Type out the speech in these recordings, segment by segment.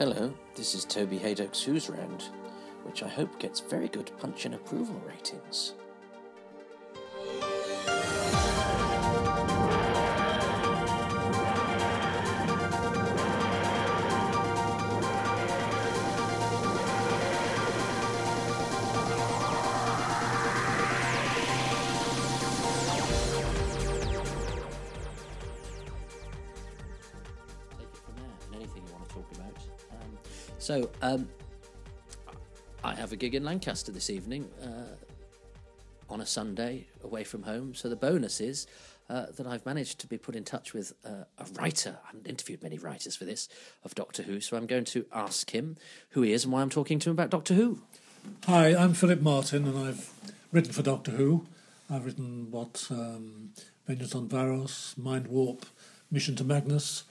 Hello, this is Toby Hadoke's Who's Round, which I hope gets very good punch and approval ratings. Um, I have a gig in Lancaster this evening uh, on a Sunday away from home. So the bonus is uh, that I've managed to be put in touch with uh, a writer. I haven't interviewed many writers for this of Doctor Who, so I'm going to ask him who he is and why I'm talking to him about Doctor Who. Hi, I'm Philip Martin, and I've written for Doctor Who. I've written what um, Vengeance on Varos, Mind Warp, Mission to Magnus,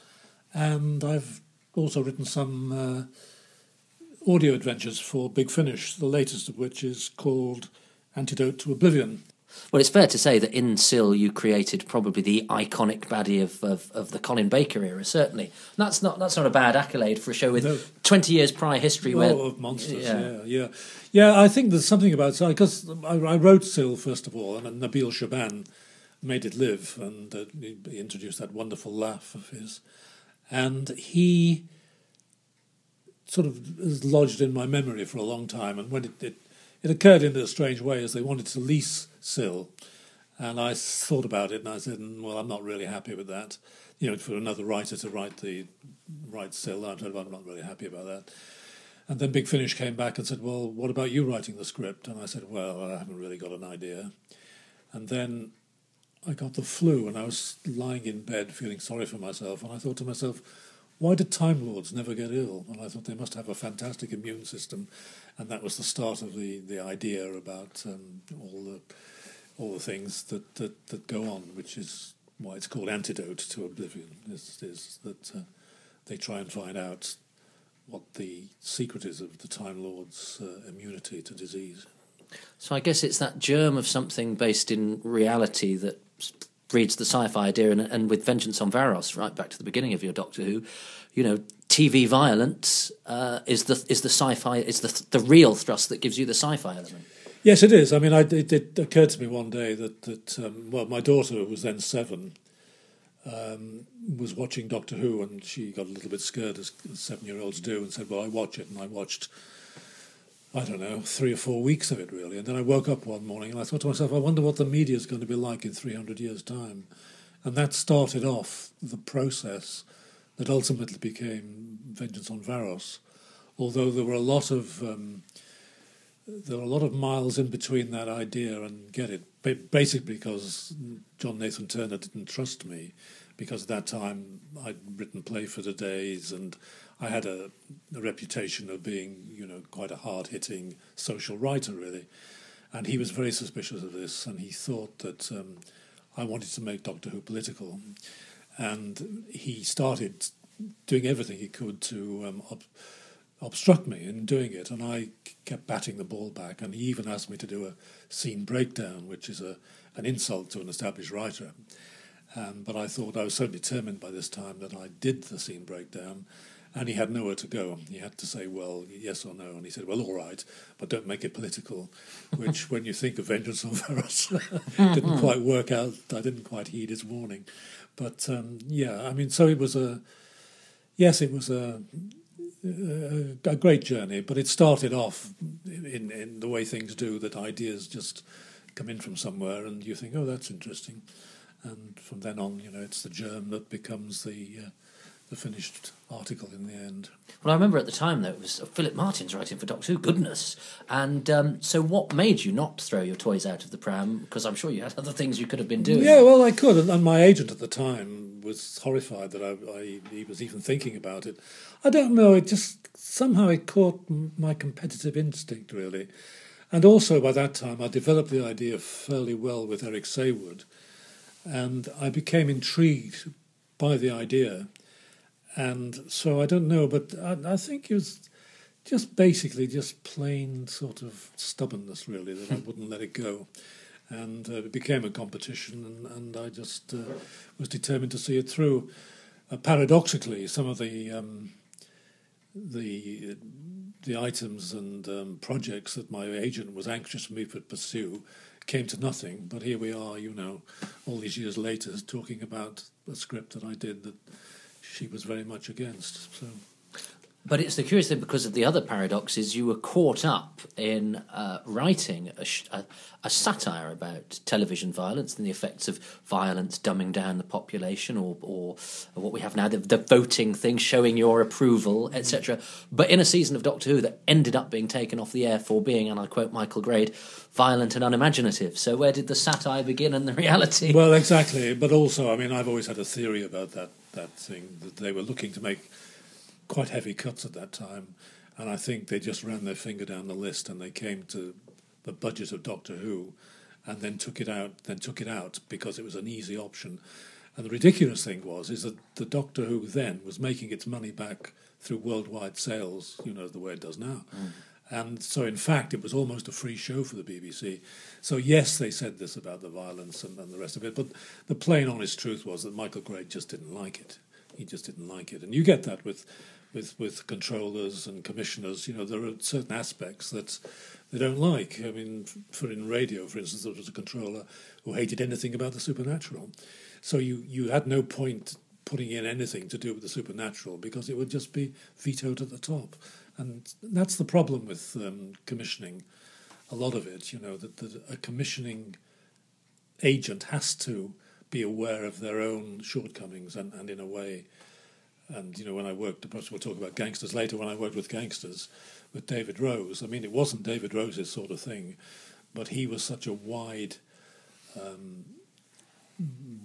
and I've also written some uh, audio adventures for Big Finish. The latest of which is called Antidote to Oblivion. Well, it's fair to say that in Sil you created probably the iconic baddie of, of, of the Colin Baker era, certainly. That's not that's not a bad accolade for a show with No. 20 years prior history where... Oh, of monsters, Yeah. yeah. yeah, yeah, I think there's something about because I, I wrote Sil first of all, and Nabil Shaban made it live, and uh, he he introduced that wonderful laugh of his, and he sort of is lodged in my memory for a long time. And when it it, it occurred in a strange way, as they wanted to lease Sil, and I thought about it, and I said, "Mm, well, I'm not really happy with that. You know, for another writer to write the write Sil, I'm not really happy about that. And then Big Finish came back and said, Well, what about you writing the script? And I said, Well, I haven't really got an idea. And then I got the flu and I was lying in bed feeling sorry for myself. And I thought to myself, Why did Time Lords never get ill? And I thought they must have a fantastic immune system. And that was the start of the, the idea about um, all the all the things that, that, that go on, which is why it's called Antidote to Oblivion, is, is that uh, they try and find out what the secret is of the Time Lord's uh, immunity to disease. So I guess it's that germ of something based in reality that breeds the sci-fi idea, and, and with Vengeance on Varos, right back to the beginning of your Doctor Who, you know, TV violence uh, is the is the sci-fi is the the real thrust that gives you the sci-fi element. Yes, it is. I mean, I, it, it occurred to me one day that that um, well, my daughter, was then seven, um, was watching Doctor Who, and she got a little bit scared, as seven-year-olds do, and said, "Well, I watch it," and I watched. I don't know, three or four weeks of it really. And then I woke up one morning and I thought to myself, I wonder what the media is going to be like in 300 years' time. And that started off the process that ultimately became Vengeance on Varos. Although there were a lot of um, there were a lot of miles in between that idea and get it. Ba- Basically, because John Nathan Turner didn't trust me, because at that time I'd written Play for the Days and I had a, a reputation of being, you know, quite a hard-hitting social writer, really. And he was very suspicious of this, and he thought that um, I wanted to make Doctor Who political, and he started doing everything he could to um, ob- obstruct me in doing it, and I kept batting the ball back. And he even asked me to do a scene breakdown, which is a an insult to an established writer. Um, but I thought I was so determined by this time that I did the scene breakdown, and he had nowhere to go. He had to say, well, yes or no. And he said, well, all right, but don't make it political, which, when you think of Vengeance on Varos, didn't quite work out. I didn't quite heed his warning. But um, yeah, I mean, so it was a, yes, it was a, a, a great journey, but it started off in, in the way things do, that ideas just come in from somewhere and you think, oh, that's interesting. And from then on, you know, it's the germ that becomes the uh, the finished article in the end. Well, I remember at the time though it was Philip Martin's writing for Doctor Who. Goodness! And um, so, what made you not throw your toys out of the pram? Because I'm sure you had other things you could have been doing. Yeah, well, I could, and, and my agent at the time was horrified that I, I he was even thinking about it. I don't know. It just somehow it caught my competitive instinct really, and also by that time I developed the idea fairly well with Eric Saward, and I became intrigued by the idea, and so I don't know, but I, I think it was just basically just plain sort of stubbornness really that I wouldn't let it go and uh, it became a competition, and, and I just uh, was determined to see it through. Uh, paradoxically, some of the um, the the items and um, projects that my agent was anxious for me to pursue came to nothing. But here we are, you know, all these years later, talking about a script that I did that she was very much against. So. But it's the curious thing because of the other paradox is You were caught up in uh, writing a, sh- a, a, satire about television violence and the effects of violence dumbing down the population, or, or, what we have now the, the voting thing, showing your approval, etc. But in a season of Doctor Who that ended up being taken off the air for being, and I quote Michael Grade, violent and unimaginative. So where did the satire begin and the reality? Well, exactly. But also, I mean, I've always had a theory about that that thing that they were looking to make quite heavy cuts at that time, and I think they just ran their finger down the list and they came to the budget of Doctor Who, and then took it out. Then took it out because it was an easy option. And the ridiculous thing was is that the Doctor Who then was making its money back through worldwide sales, you know, the way it does now. Mm. And so, in fact, it was almost a free show for the BBC. So, yes, they said this about the violence and, and the rest of it, but the plain, honest truth was that Michael Grade just didn't like it. He just didn't like it. And you get that with with with controllers and commissioners. You know, there are certain aspects that they don't like. I mean, for in radio, for instance, there was a controller who hated anything about the supernatural. So you you had no point putting in anything to do with the supernatural because it would just be vetoed at the top, and that's the problem with um, commissioning. A lot of it, you know, that, that a commissioning agent has to be aware of their own shortcomings and, and in a way and you know, when I worked, perhaps we'll talk about gangsters later. When I worked with gangsters, with David Rose, I mean, it wasn't David Rose's sort of thing, but he was such a wide, um,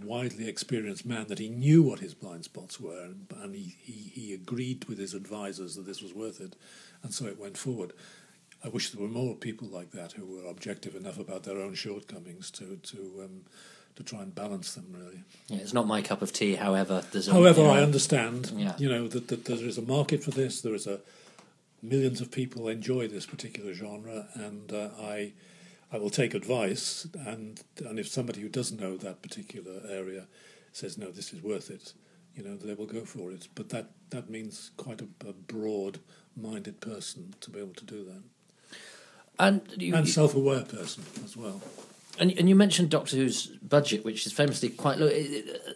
widely experienced man that he knew what his blind spots were, and, and he, he, he agreed with his advisors that this was worth it, and so it went forward. I wish there were more people like that who were objective enough about their own shortcomings to to um, to try and balance them really. Yeah, it's not my cup of tea. However, there's a, however I understand. Yeah. you know that, that there is a market for this. There is a millions of people enjoy this particular genre, and uh, I I will take advice. And and if somebody who doesn't know that particular area says no, this is worth it, you know they will go for it. But that that means quite a, a broad-minded person to be able to do that. And, you, and self-aware person as well. And, and you mentioned Doctor Who's budget, which is famously quite low.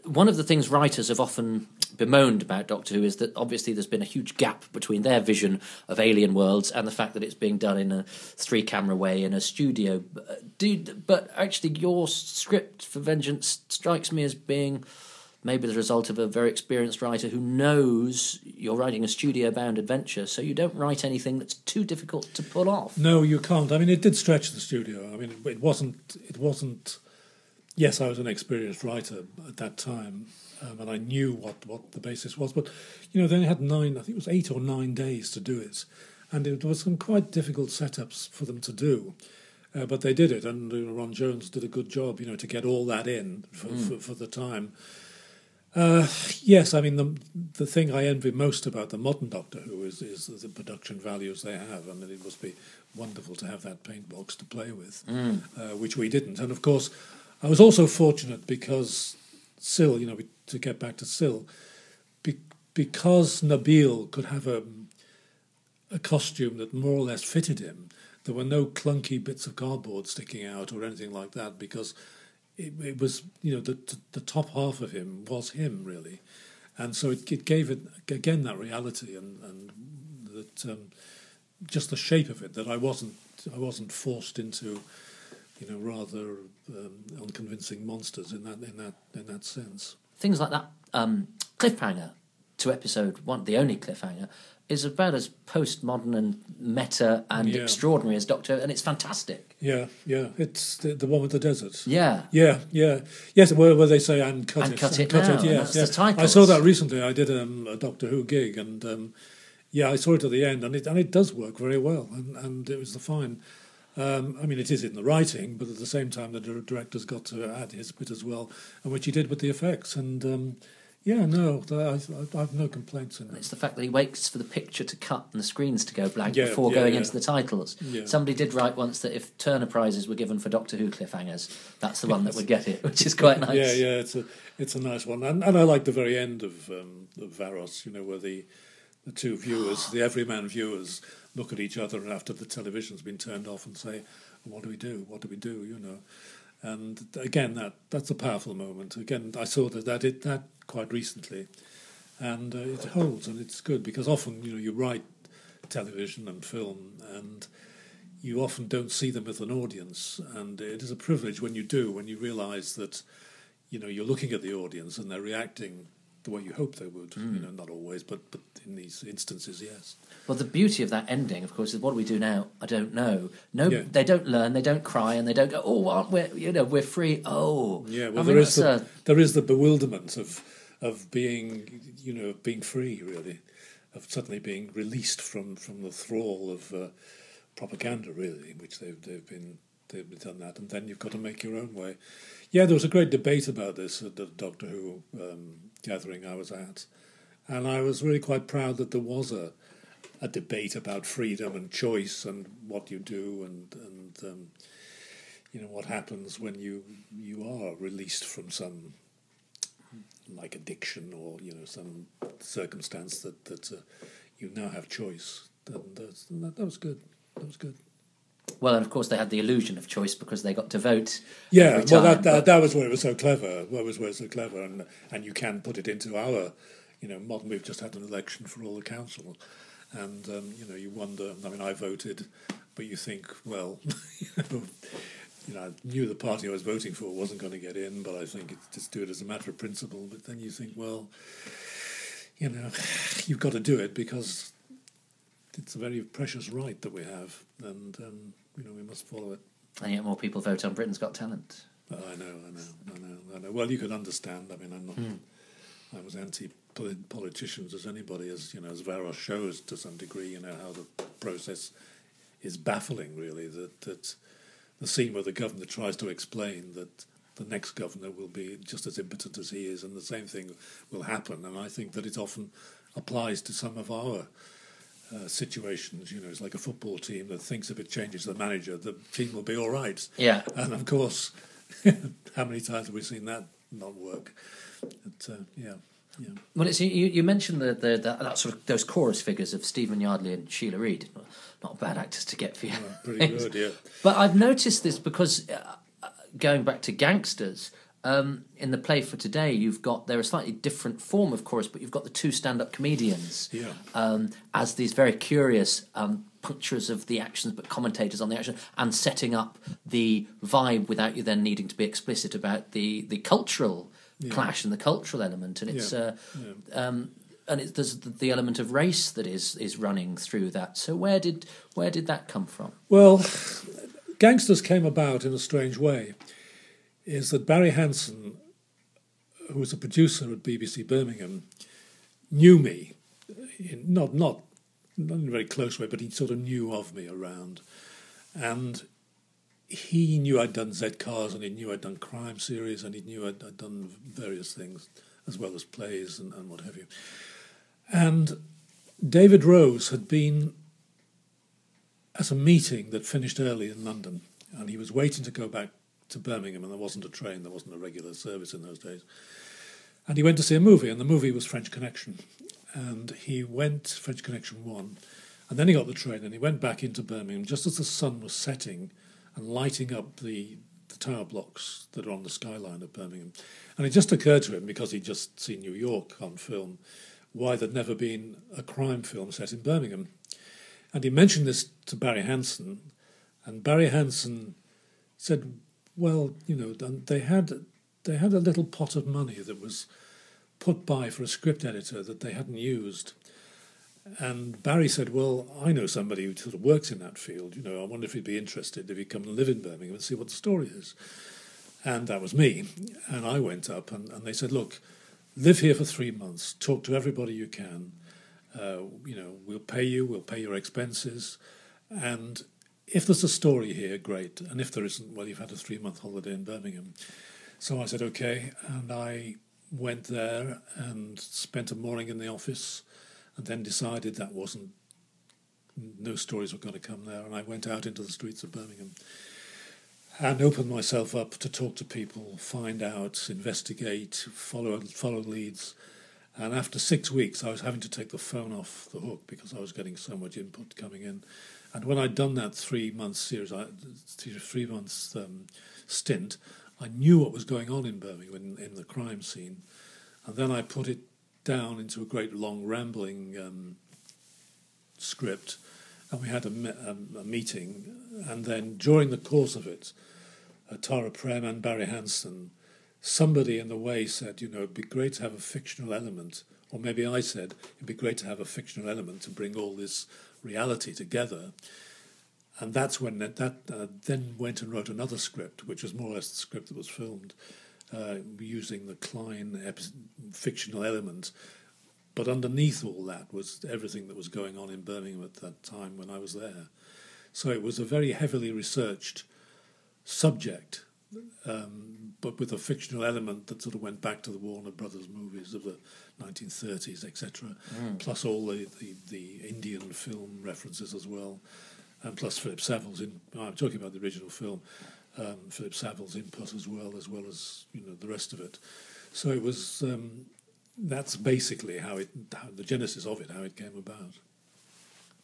One of the things writers have often bemoaned about Doctor Who is that obviously there's been a huge gap between their vision of alien worlds and the fact that it's being done in a three camera way in a studio. Uh, but actually, your script for Vengeance strikes me as being maybe the result of a very experienced writer who knows you're writing a studio bound adventure, so you don't write anything that's too difficult to pull off. No, you can't. I mean, it did stretch the studio. I mean, it, wasn't. It wasn't. Yes, I was an experienced writer at that time, um, and I knew what, what the basis was. But you know, they only had nine. I think it was eight or nine days to do it, and it was some quite difficult setups for them to do. Uh, but they did it, and Ron Jones did a good job, you know, to get all that in for, mm. for, for the time. Uh, yes, I mean the the thing I envy most about the modern Doctor Who is is the production values they have. I mean, it must be wonderful to have that paint box to play with, mm. uh, which we didn't. And of course, I was also fortunate because Sil, you know, to get back to Sil, be, because Nabil could have a a costume that more or less fitted him. There were no clunky bits of cardboard sticking out or anything like that because it, it was you know the, the top half of him was him really, and so it, it gave it again that reality and and that um, just the shape of it that I wasn't I wasn't forced into you know rather um, unconvincing monsters in that in that in that sense. Things like that um, cliffhanger to episode one, the only cliffhanger is about as postmodern and meta and yeah. extraordinary as Doctor, and it's fantastic. Yeah, yeah, it's the, the, one with the desert. Yeah, yeah, yeah. Yes, where, where they say and cut and it, cut it, cut now, it. Yes, yes. I saw that recently. I did um, a Doctor Who gig, and um, yeah, I saw it at the end, and it and it does work very well, and and it was the fine. Um, I mean, it is in the writing, but at the same time, the director's got to add his bit as well, and which he did with the effects, and um, yeah, no, I, have no complaints in that. It's the fact that he waits for the picture to cut and the screens to go blank yeah, before yeah, going yeah. into the titles. Somebody did write once that if Turner prizes were given for Doctor Who cliffhangers, that's the one that would get it, which is quite nice. yeah, yeah, it's a it's a nice one, and and I like the very end of um, of Varos, you know, where the the two viewers, the everyman viewers, look at each other and after the television's been turned off and say, "What do we do? What do we do?" You know. And again, that that's a powerful moment. Again, I saw that that it, that quite recently, and uh, it holds and it's good because often you know you write television and film and you often don't see them with an audience, and it is a privilege when you do when you realise that you know you're looking at the audience and they're reacting the way you hope they would. Mm. You know, not always, but but in these instances, yes. Well, the beauty of that ending, of course, is what do we do now? I don't know. No, yeah. they don't learn, they don't cry, and they don't go, "Oh, aren't we? You know, we're free." Oh, yeah. Well, I there mean, is the, a... there is the bewilderment of of being, you know, being free, really, of suddenly being released from from the thrall of uh, propaganda, really, in which they've they've been they've done that, and then you've got to make your own way. Yeah, there was a great debate about this at the Doctor Who um, gathering I was at, and I was really quite proud that there was a a debate about freedom and choice and what you do and and um, you know what happens when you you are released from some like addiction or you know some circumstance that that uh, you now have choice. And that, that was good. That was good. Well, and of course they had the illusion of choice because they got to vote. Yeah, time, well, that, that, that was where it was so clever. What was where it was so clever, and and you can put it into our, you know, modern. We've just had an election for all the council, and um, you know, you wonder. I mean, I voted, but you think, well, you know, you know, I knew the party I was voting for wasn't going to get in, but I think it's just do it as a matter of principle. But then you think, well, you know, you've got to do it because it's a very precious right that we have, and um, you know we must follow it. And yet, more people vote on Britain's Got Talent. Oh, I know, I know, I know, I know. Well, you can understand. I mean, I'm not. Mm. I was anti politicians as anybody, as you know, as Varos shows to some degree. You know how the process is baffling, really. That that the scene where the governor tries to explain that the next governor will be just as impotent as he is, and the same thing will happen. And I think that it often applies to some of our uh, situations. You know, it's like a football team that thinks if it changes the manager, the team will be all right. Yeah. And of course, how many times have we seen that not work? But, uh, yeah. Yeah. Well, it's, you, you mentioned the, the, the, that sort of those chorus figures of Stephen Yardley and Sheila Reid. Not, not bad actors to get for you. Oh, pretty good, yeah. But I've noticed this because uh, going back to gangsters, um, in the play for today, you've got they're a slightly different form, of course, but you've got the two stand-up comedians yeah. um, as these very curious um, punctures of the actions, but commentators on the action, and setting up the vibe without you then needing to be explicit about the the cultural yeah. clash and the cultural element. And it's yeah. Uh, um, and it's, there's the element of race that is is running through that. So where did where did that come from? Well, gangsters came about in a strange way is that Barry Hanson, who was a producer at BBC Birmingham, knew me, in, not not not in a very close way, but he sort of knew of me around, and he knew I'd done Z Cars and he knew I'd done crime series and he knew I'd, I'd done various things as well as plays and, and what have you. And David Rose had been at a meeting that finished early in London and he was waiting to go back to Birmingham, and there wasn't a train, there wasn't a regular service in those days. And he went to see a movie, and the movie was French Connection. And he went French Connection one, and then he got the train, and he went back into Birmingham just as the sun was setting and lighting up the the tower blocks that are on the skyline of Birmingham. And it just occurred to him because he'd just seen New York on film, why there'd never been a crime film set in Birmingham. And he mentioned this to Barry Hanson, and Barry Hanson said, well, you know, they had they had a little pot of money that was put by for a script editor that they hadn't used. And Barry said, Well, I know somebody who sort of works in that field. You know, I wonder if he'd be interested if he'd come and live in Birmingham and see what the story is. And that was me. And I went up and, and they said, Look, live here for three months, talk to everybody you can. Uh, you know, we'll pay you, we'll pay your expenses. And if there's a story here, great. And if there isn't, well, you've had a three month holiday in Birmingham. So I said, okay. And I went there and spent a morning in the office and then decided that wasn't, no stories were going to come there. And I went out into the streets of Birmingham and opened myself up to talk to people, find out, investigate, follow, follow leads. And after six weeks, I was having to take the phone off the hook because I was getting so much input coming in. And when I'd done that three month series, three months um, stint, I knew what was going on in Birmingham in, in, the crime scene. And then I put it down into a great long rambling um, script. And we had a, a, a, meeting. And then during the course of it, uh, Tara Prem and Barry Hanson somebody in the way said, you know, it'd be great to have a fictional element, or maybe I said, it'd be great to have a fictional element to bring all this reality together. And that's when that, that uh, then went and wrote another script, which was more or less the script that was filmed, uh, using the Klein fictional element. But underneath all that was everything that was going on in Birmingham at that time when I was there. So it was a very heavily researched subject um, but with a fictional element that sort of went back to the Warner Brothers movies of the 1930s, etc. Mm. Plus all the, the, the, Indian film references as well, and plus Philip Saville's in. I'm talking about the original film. Um, Philip Saville's input as well, as well as you know the rest of it. So it was. Um, that's basically how it, how the genesis of it, how it came about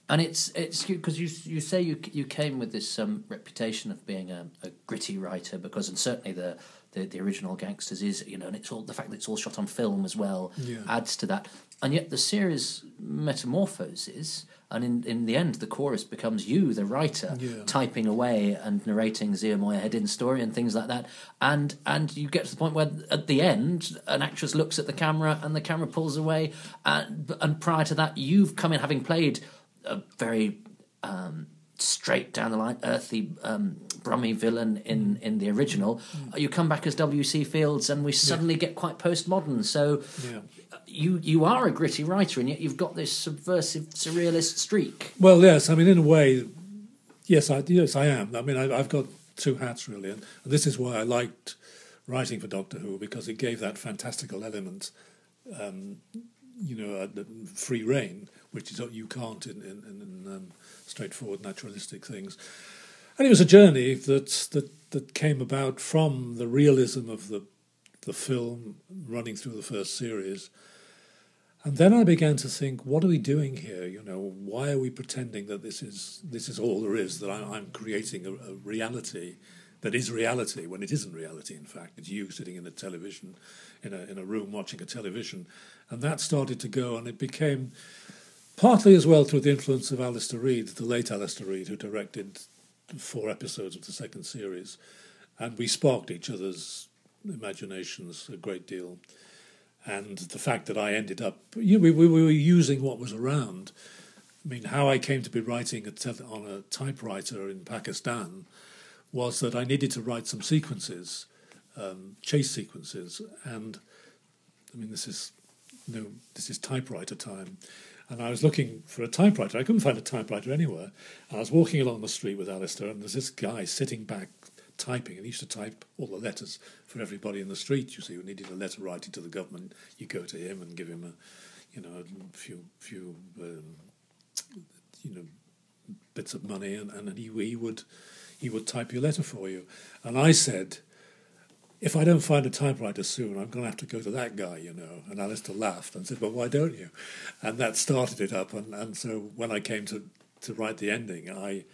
and it's it's because you you say you you came with this um, reputation of being a, a, gritty writer because and certainly the, the, the original gangsters is you know and it's all the fact that it's all shot on film as well yeah. adds to that and yet the series metamorphoses and in, in the end the chorus becomes you the writer yeah. typing away and narrating Zia Mohyeddin's story and things like that and and you get to the point where at the end an actress looks at the camera and the camera pulls away and and prior to that you've come in having played a very um, straight down the line, earthy, um, brummy villain in, mm. in the original. Mm. You come back as W.C. Fields, and we suddenly yeah. get quite postmodern. So yeah. you you are a gritty writer, and yet you've got this subversive, surrealist streak. Well, yes, I mean, in a way, yes, I yes I am. I mean, I, have got two hats really, and this is why I liked writing for Doctor Who because it gave that fantastical element. Um, you know, uh, free reign, which is what you can't in, in, in um, straightforward naturalistic things. And it was a journey that, that that came about from the realism of the the film running through the first series. And then I began to think, what are we doing here? You know, why are we pretending that this is this is all there is? That I, am creating a, a reality that is reality when it isn't reality. In fact, it's you sitting in a television, in a in a room watching a television, and that started to go, and it became partly as well through the influence of Alistair Reid, the late Alistair Reid, who directed four episodes of the second series, and we sparked each other's imaginations a great deal. And the fact that I ended up, you know, we, we were using what was around. I mean, how I came to be writing on a typewriter in Pakistan was that I needed to write some sequences, um, chase sequences, and I mean, this is no, this is typewriter time. And I was looking for a typewriter. I couldn't find a typewriter anywhere. I was walking along the street with Alistair, and there's this guy sitting back typing, and he used to type all the letters for everybody in the street. You see, who needed a letter writing to the government, you go to him and give him a, you know, a few few, um, you know, bits of money, and, and he, he would he would type your letter for you. And I said, if I don't find a typewriter soon, I'm going to have to go to that guy, you know. And Alistair laughed and said, well, why don't you? And that started it up. And, and so when I came to, to write the ending, I,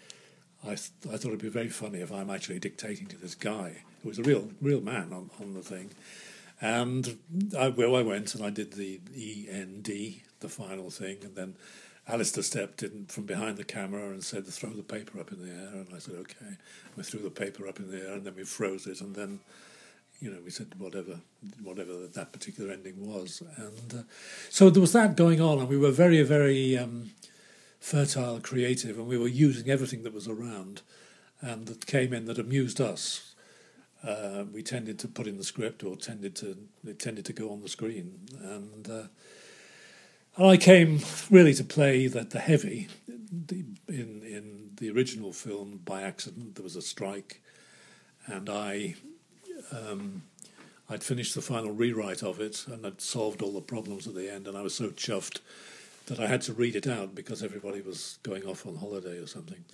I, I thought it'd be very funny if I'm actually dictating to this guy, who was a real, real man on, on the thing. And I, well, I went and I did the END, the final thing, and then Alistair stepped in from behind the camera and said, "Throw the paper up in the air." And I said, "Okay." We threw the paper up in the air, and then we froze it, and then you know, we said whatever, whatever that particular ending was, and uh, so there was that going on, and we were very, very um, fertile, creative, and we were using everything that was around, and that came in that amused us. Uh, we tended to put in the script, or tended to it tended to go on the screen, and uh, and I came really to play the, the heavy. In in the original film, by accident, there was a strike, and I um, I'd finished the final rewrite of it and I'd solved all the problems at the end, and I was so chuffed that I had to read it out because everybody was going off on holiday or something.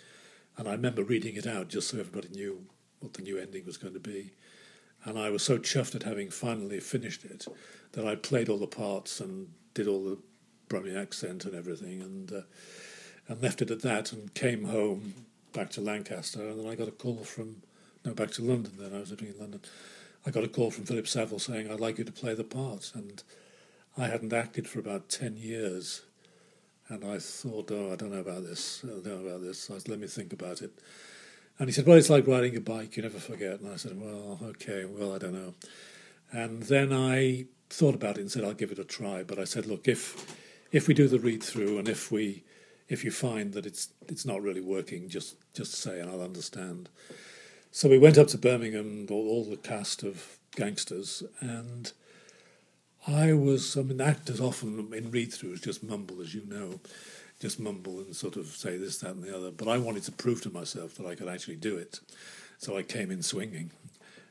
And I remember reading it out just so everybody knew what the new ending was going to be. And I was so chuffed at having finally finished it that I played all the parts and did all the Brummie accent and everything, and uh, and left it at that, and came home back to Lancaster, and then I got a call from no back to London. Then I was living in London. I got a call from Philip Saville saying I'd like you to play the part, and I hadn't acted for about ten years, and I thought, oh, I don't know about this. I don't know about this. Said, let me think about it. And he said, well, it's like riding a bike. You never forget. And I said, well, okay, well, I don't know. And then I thought about it and said, I'll give it a try. But I said, look, if if we do the read through and if we if you find that it's it's not really working, just just say and I'll understand. So we went up to Birmingham, all, all the cast of gangsters, and I was. I mean, actors often in read throughs just mumble, as you know, just mumble and sort of say this, that, and the other. But I wanted to prove to myself that I could actually do it, so I came in swinging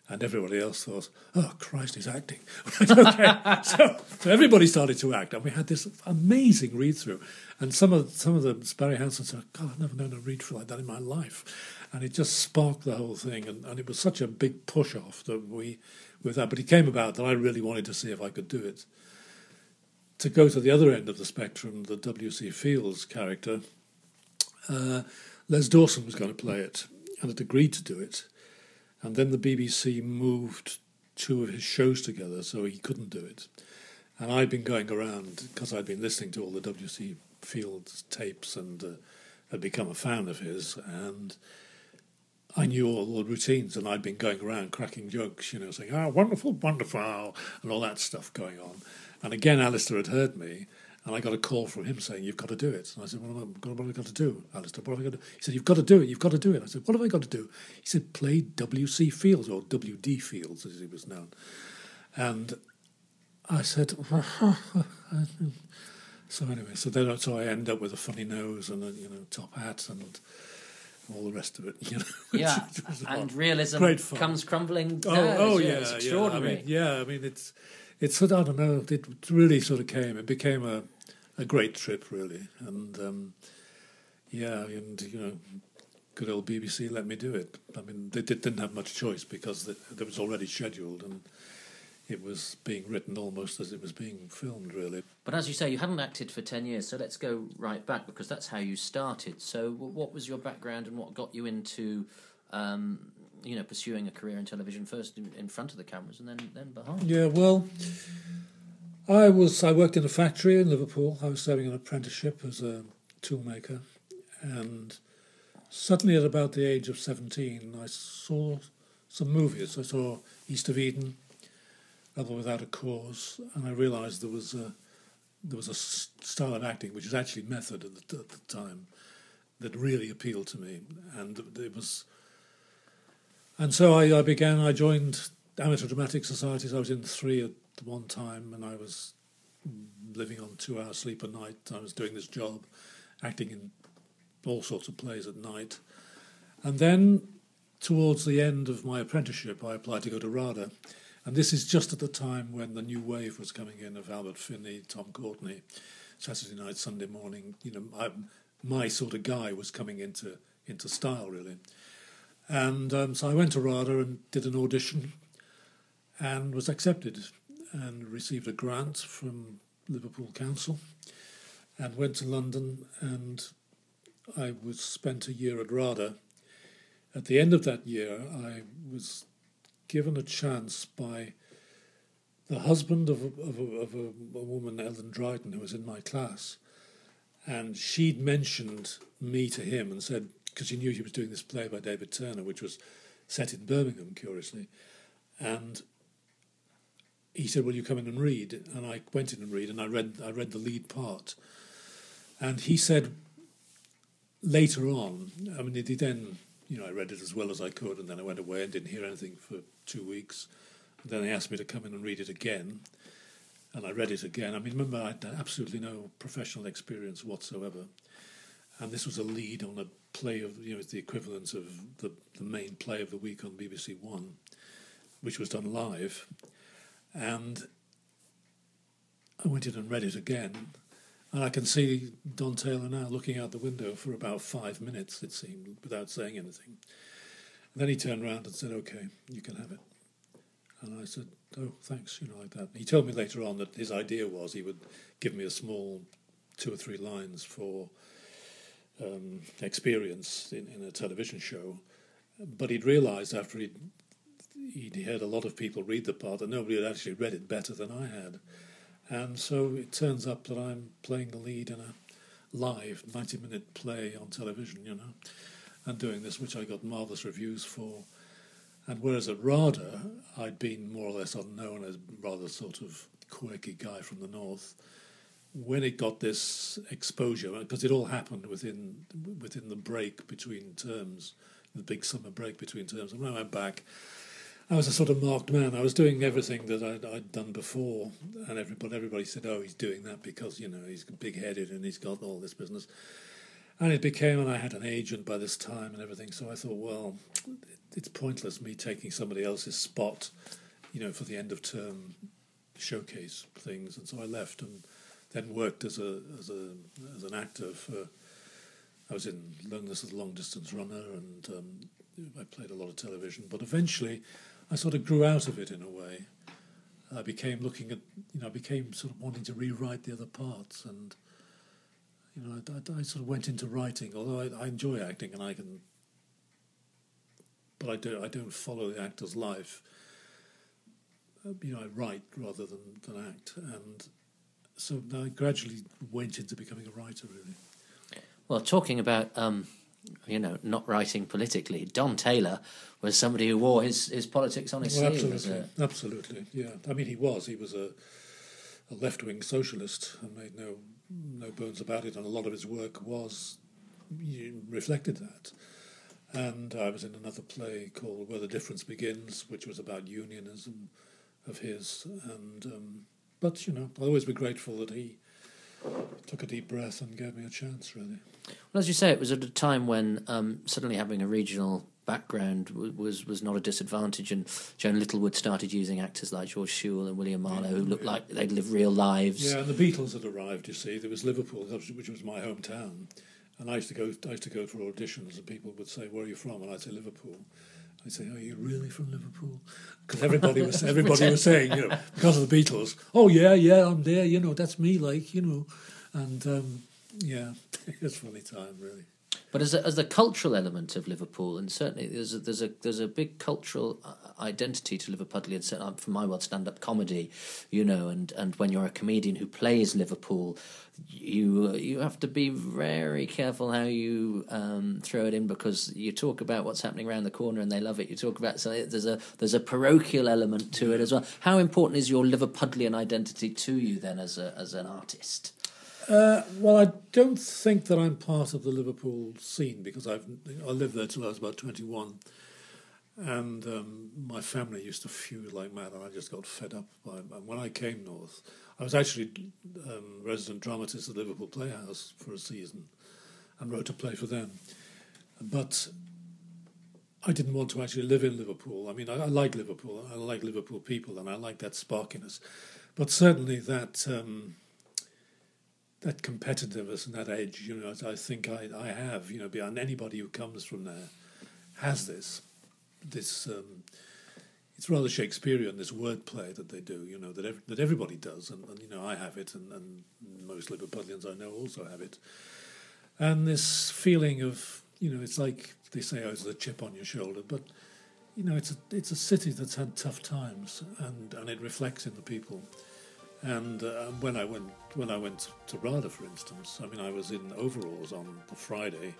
and everybody else thought, "Oh Christ, he's acting." so, so everybody started to act, and we had this amazing read through. And some of some of the Barry Hanson said, "God, I've never known a read through like that in my life," and it just sparked the whole thing. And, and it was such a big push off that we with that. But it came about that I really wanted to see if I could do it. To go to the other end of the spectrum, the W.C. Fields character, uh, Les Dawson was going to play it and had agreed to do it and then the BBC moved two of his shows together, so he couldn't do it. And I'd been going around because I'd been listening to all the W.C. Fields tapes and uh, had become a fan of his, and I knew all the routines, and I'd been going around cracking jokes, you know, saying "Ah, oh, wonderful, wonderful," and all that stuff going on. And again, Alistair had heard me, and I got a call from him saying, You've got to do it. And I said, What, have I, what have I got to do, Alistair? What have I got to do? He said, You've got to do it. You've got to do it. I said, What have I got to do? He said, Play W.C. Fields, or W.D. Fields, as he was known. And I said, So anyway, so then so I end up with a funny nose and a you know top hat and all the rest of it. You know, yeah, and realism comes crumbling. Oh, down. oh yeah, yeah, it's extraordinary. Yeah I, mean, yeah, I mean it's it's I don't know. It really sort of came. It became a a great trip, really, and um, yeah, and you know, good old BBC let me do it. I mean, they did, not have much choice because it was already scheduled and it was being written almost as it was being filmed, really. But as you say, you hadn't acted for 10 years, so let's go right back because that's how you started. So, what was your background and what got you into um, you know, pursuing a career in television first in, in front of the cameras and then then behind. Yeah, well, I was I worked in a factory in Liverpool. I was serving an apprenticeship as a toolmaker, and suddenly at about the age of seventeen, I saw some movies. I saw East of Eden, Rebel Without a Cause, and I realised there was a there was a style of acting which was actually method at the, at the time that really appealed to me, and it was and so I, I, began, I joined amateur dramatic societies. I was in three at one time, and I was living on two hours sleep a night. I was doing this job, acting in all sorts of plays at night. And then, towards the end of my apprenticeship, I applied to go to RADA. And this is just at the time when the new wave was coming in of Albert Finney, Tom Courtenay, Saturday night, Sunday morning. You know, I, my sort of guy was coming into into style really. And um, so I went to RADA and did an audition and was accepted and received a grant from Liverpool Council and went to London and I was spent a year at RADA. At the end of that year, I was given a chance by the husband of, a, of, a, of a, a woman, Ellen Dryden, who was in my class, and she'd mentioned me to him and said, because she knew he was doing this play by David Turner, which was set in Birmingham, curiously. And he said, "Will you come in and read?" And I went in and read, and I read I read the lead part. And he said later on, I mean, he then, you know, I read it as well as I could, and then I went away and didn't hear anything for two weeks. And then they asked me to come in and read it again, and I read it again. I mean, remember, I had absolutely no professional experience whatsoever, and this was a lead on a play of you know it's the equivalent of the the main play of the week on BBC One, which was done live, and I went in and read it again, and I can see Don Taylor now looking out the window for about five minutes it seemed without saying anything. And then he turned around and said, "Okay, you can have it." And I said, "Oh, thanks," you know, like that. He told me later on that his idea was he would give me a small two or three lines for um, experience in, in a television show, but he'd realised after he'd he'd heard a lot of people read the part that nobody had actually read it better than I had, and so it turns up that I'm playing the lead in a live ninety-minute play on television, you know, and doing this, which I got marvelous reviews for. And whereas at RADA, I'd been more or less unknown as rather sort of quirky guy from the north. When it got this exposure, because it all happened within within the break between terms, the big summer break between terms, and when I went back, I was a sort of marked man. I was doing everything that I'd, I'd done before, and everybody everybody said, "Oh, he's doing that because you know he's big-headed and he's got all this business." And it became, and I had an agent by this time and everything. So I thought, well, it's pointless me taking somebody else's spot, you know, for the end of term showcase things. And so I left and then worked as a as a as an actor for. I was in Loneliness of the Long Distance Runner, and um, I played a lot of television. But eventually, I sort of grew out of it in a way. I became looking at, you know, I became sort of wanting to rewrite the other parts, and you know, I, I, I sort of went into writing. Although I, I enjoy acting, and I can but I don't I don't follow the actor's life. Uh, you know, I write rather than, than act, and so I gradually went into becoming a writer. Really. Well, talking about um, you know not writing politically, Don Taylor was somebody who wore his, his politics on his well, sleeve. Absolutely, absolutely, yeah. I mean, he was he was a, a left wing socialist and made no no bones about it, and a lot of his work was reflected that. And I was in another play called Where the Difference Begins, which was about unionism of his. And um, but you know, I'll always be grateful that he took a deep breath and gave me a chance. Really. Well, as you say, it was at a time when um, suddenly having a regional background was was not a disadvantage, and Joan Littlewood started using actors like George Sewell and William Marlowe, who looked like they'd lived real lives. Yeah, and the Beatles had arrived. You see, there was Liverpool, which was my hometown and I used to go. I used to go for auditions, and people would say, "Where are you from?" And I'd say Liverpool. I'd say, "Are you really from Liverpool?" Because everybody was everybody was saying, you know, because of the Beatles. Oh yeah, yeah, I'm there. You know, that's me. Like you know, and um, yeah, it's funny time, really. But as a, as the cultural element of Liverpool, and certainly there's a, there's a there's a big cultural uh, identity to Liverpudlian. Um, for my world, stand up comedy, you know, and, and when you're a comedian who plays Liverpool, you you have to be very careful how you um, throw it in because you talk about what's happening around the corner and they love it. You talk about so there's a there's a parochial element to it as well. How important is your Liverpudlian identity to you then as a as an artist? Uh, well, I don't think that I'm part of the Liverpool scene because I've I lived there till I was about 21, and um, my family used to feud like mad, and I just got fed up by. And when I came north, I was actually um, resident dramatist at Liverpool Playhouse for a season, and wrote a play for them, but. I didn't want to actually live in Liverpool. I mean, I, I like Liverpool. I like Liverpool people, and I like that sparkiness. But certainly that um, that competitiveness and that edge, you know, I think I, I have, you know, beyond anybody who comes from there has this, this, um, it's rather Shakespearean, this wordplay that they do, you know, that ev- that everybody does, and, and, you know, I have it, and, and most Liverpudlians I know also have it, and this feeling of, you know, it's like they say, oh, it's a chip on your shoulder, but you know, it's a it's a city that's had tough times, and and it reflects in the people. And uh, when I went when I went to RADA, for instance, I mean, I was in overalls on the Friday,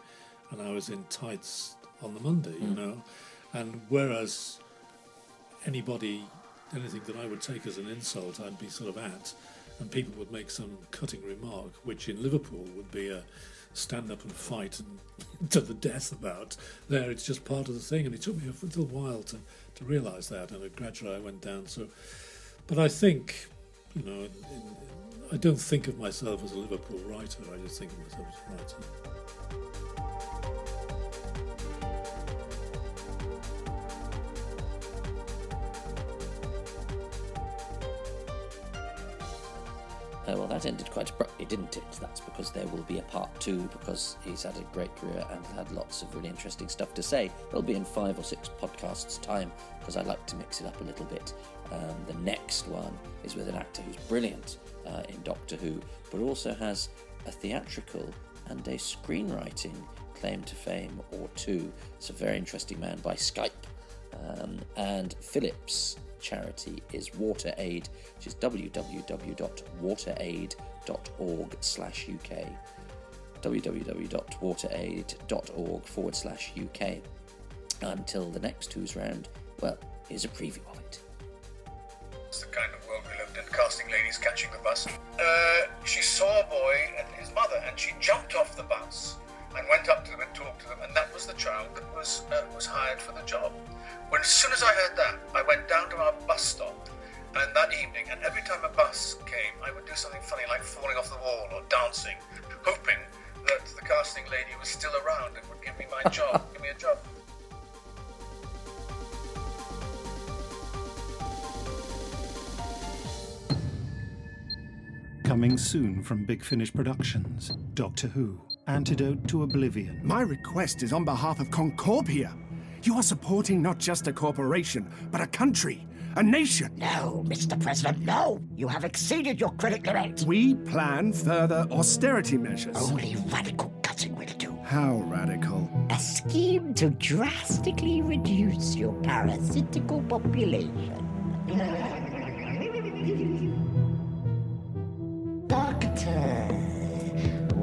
and I was in tights on the Monday, mm. you know. And whereas anybody, anything that I would take as an insult, I'd be sort of at, and people would make some cutting remark, which in Liverpool would be a stand up and fight and to the death about. There, it's just part of the thing, and it took me a little while to to realise that, and gradually I went down. So, but I think you know, in, in, I don't think of myself as a Liverpool writer. I just think of myself as a writer. Oh, well, that ended quite abruptly, didn't it? That's because there will be a part two because he's had a great career and had lots of really interesting stuff to say. It'll be in five or six podcasts' time because I like to mix it up a little bit. Um, the next one is with an actor who's brilliant uh, in Doctor Who, but also has a theatrical and a screenwriting claim to fame or two. It's a very interesting man by Skype. Um, and Philip's charity is WaterAid, which is www.wateraid.org slash UK. www.wateraid.org forward slash UK. Until the next Who's Round, well, here's a preview of it. It's the kind of world we lived in. Casting ladies catching the bus. Uh, she saw a boy and his mother, and she jumped off the soon from Big Finish Productions Doctor Who Antidote to Oblivion. My request is on behalf of Concorpia. You are supporting not just a corporation, but a country, a nation. No, Mr. President, no! You have exceeded your credit limit. We plan further austerity measures. Only radical cutting will do. How radical? A scheme to drastically reduce your parasitical population.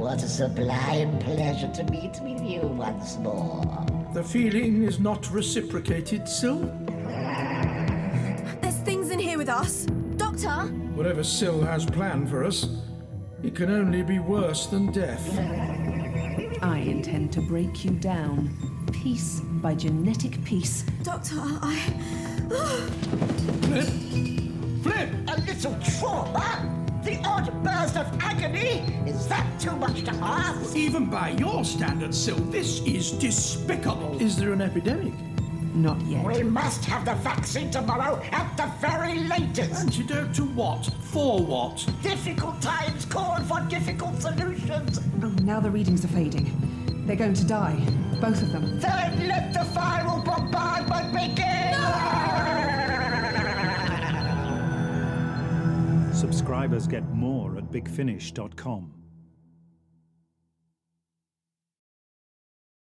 what a sublime pleasure to meet with you once more. The feeling is not reciprocated, Sil. There's things in here with us. Doctor! Whatever Sil has planned for us, it can only be worse than death. I intend to break you down, piece by genetic piece. Doctor, I. Flip! Flip! A little trauma? The odd burst of agony? Is that too much to ask? Even by your standards, Sil, this is despicable. Is there an epidemic? Not yet. We must have the vaccine tomorrow at the very latest. Antidote to what? For what? Difficult times call for difficult solutions. Oh, now the readings are fading. They're going to die. Both of them. Then let the final bombardment begin! Subscribers get more at bigfinish.com.